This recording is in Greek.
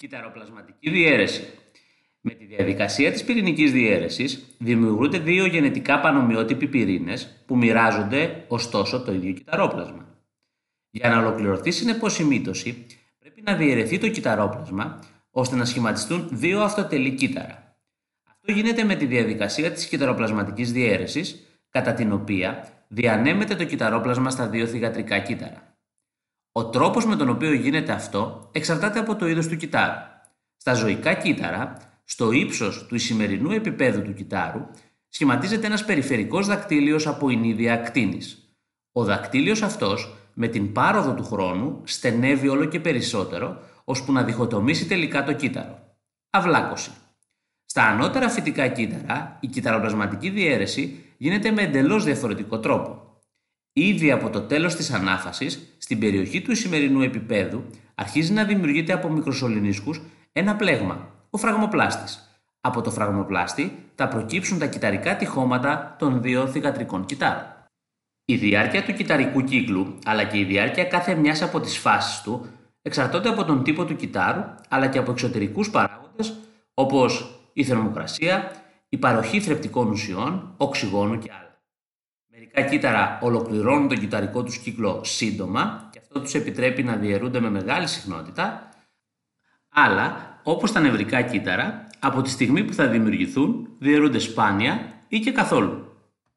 Κυταροπλασματική διαίρεση. Με τη διαδικασία της πυρηνικής διαίρεσης δημιουργούνται δύο γενετικά πανομοιότυποι πυρήνες που μοιράζονται ωστόσο το ίδιο κυταρόπλασμα. Για να ολοκληρωθεί συνεπώς η μύτωση πρέπει να διαιρεθεί το κυταρόπλασμα ώστε να σχηματιστούν δύο αυτοτελή κύτταρα. Αυτό γίνεται με τη διαδικασία της κυταροπλασματικής διαίρεσης κατά την οποία διανέμεται το κυταρόπλασμα στα δύο θυγατρικά κύτταρα. Ο τρόπος με τον οποίο γίνεται αυτό εξαρτάται από το είδος του κυτάρου. Στα ζωικά κύτταρα, στο ύψος του ισημερινού επίπεδου του κυτάρου, σχηματίζεται ένας περιφερικός δακτύλιος από ενίδια ακτίνης. Ο δακτύλιος αυτός, με την πάροδο του χρόνου, στενεύει όλο και περισσότερο, ώσπου να διχοτομήσει τελικά το κύτταρο. Αυλάκωση. Στα ανώτερα φυτικά κύτταρα, η κυταροπλασματική διαίρεση γίνεται με εντελώς διαφορετικό τρόπο. Ήδη από το τέλος της ανάφασης, στην περιοχή του σημερινού επίπεδου, αρχίζει να δημιουργείται από μικροσωληνίσκους ένα πλέγμα, ο φραγμοπλάστης. Από το φραγμοπλάστη θα προκύψουν τα κυταρικά τυχώματα των δύο θυγατρικών κυτάρων. Η διάρκεια του κυταρικού κύκλου, αλλά και η διάρκεια κάθε μιας από τις φάσεις του, εξαρτώνται από τον τύπο του κυτάρου, αλλά και από εξωτερικούς παράγοντες, όπως η θερμοκρασία, η παροχή θρεπτικών ουσιών, οξυγόνου και άλλα. Μερικά κύτταρα ολοκληρώνουν τον κυταρικό τους κύκλο σύντομα και αυτό τους επιτρέπει να διαιρούνται με μεγάλη συχνότητα, αλλά όπως τα νευρικά κύτταρα, από τη στιγμή που θα δημιουργηθούν, διαιρούνται σπάνια ή και καθόλου.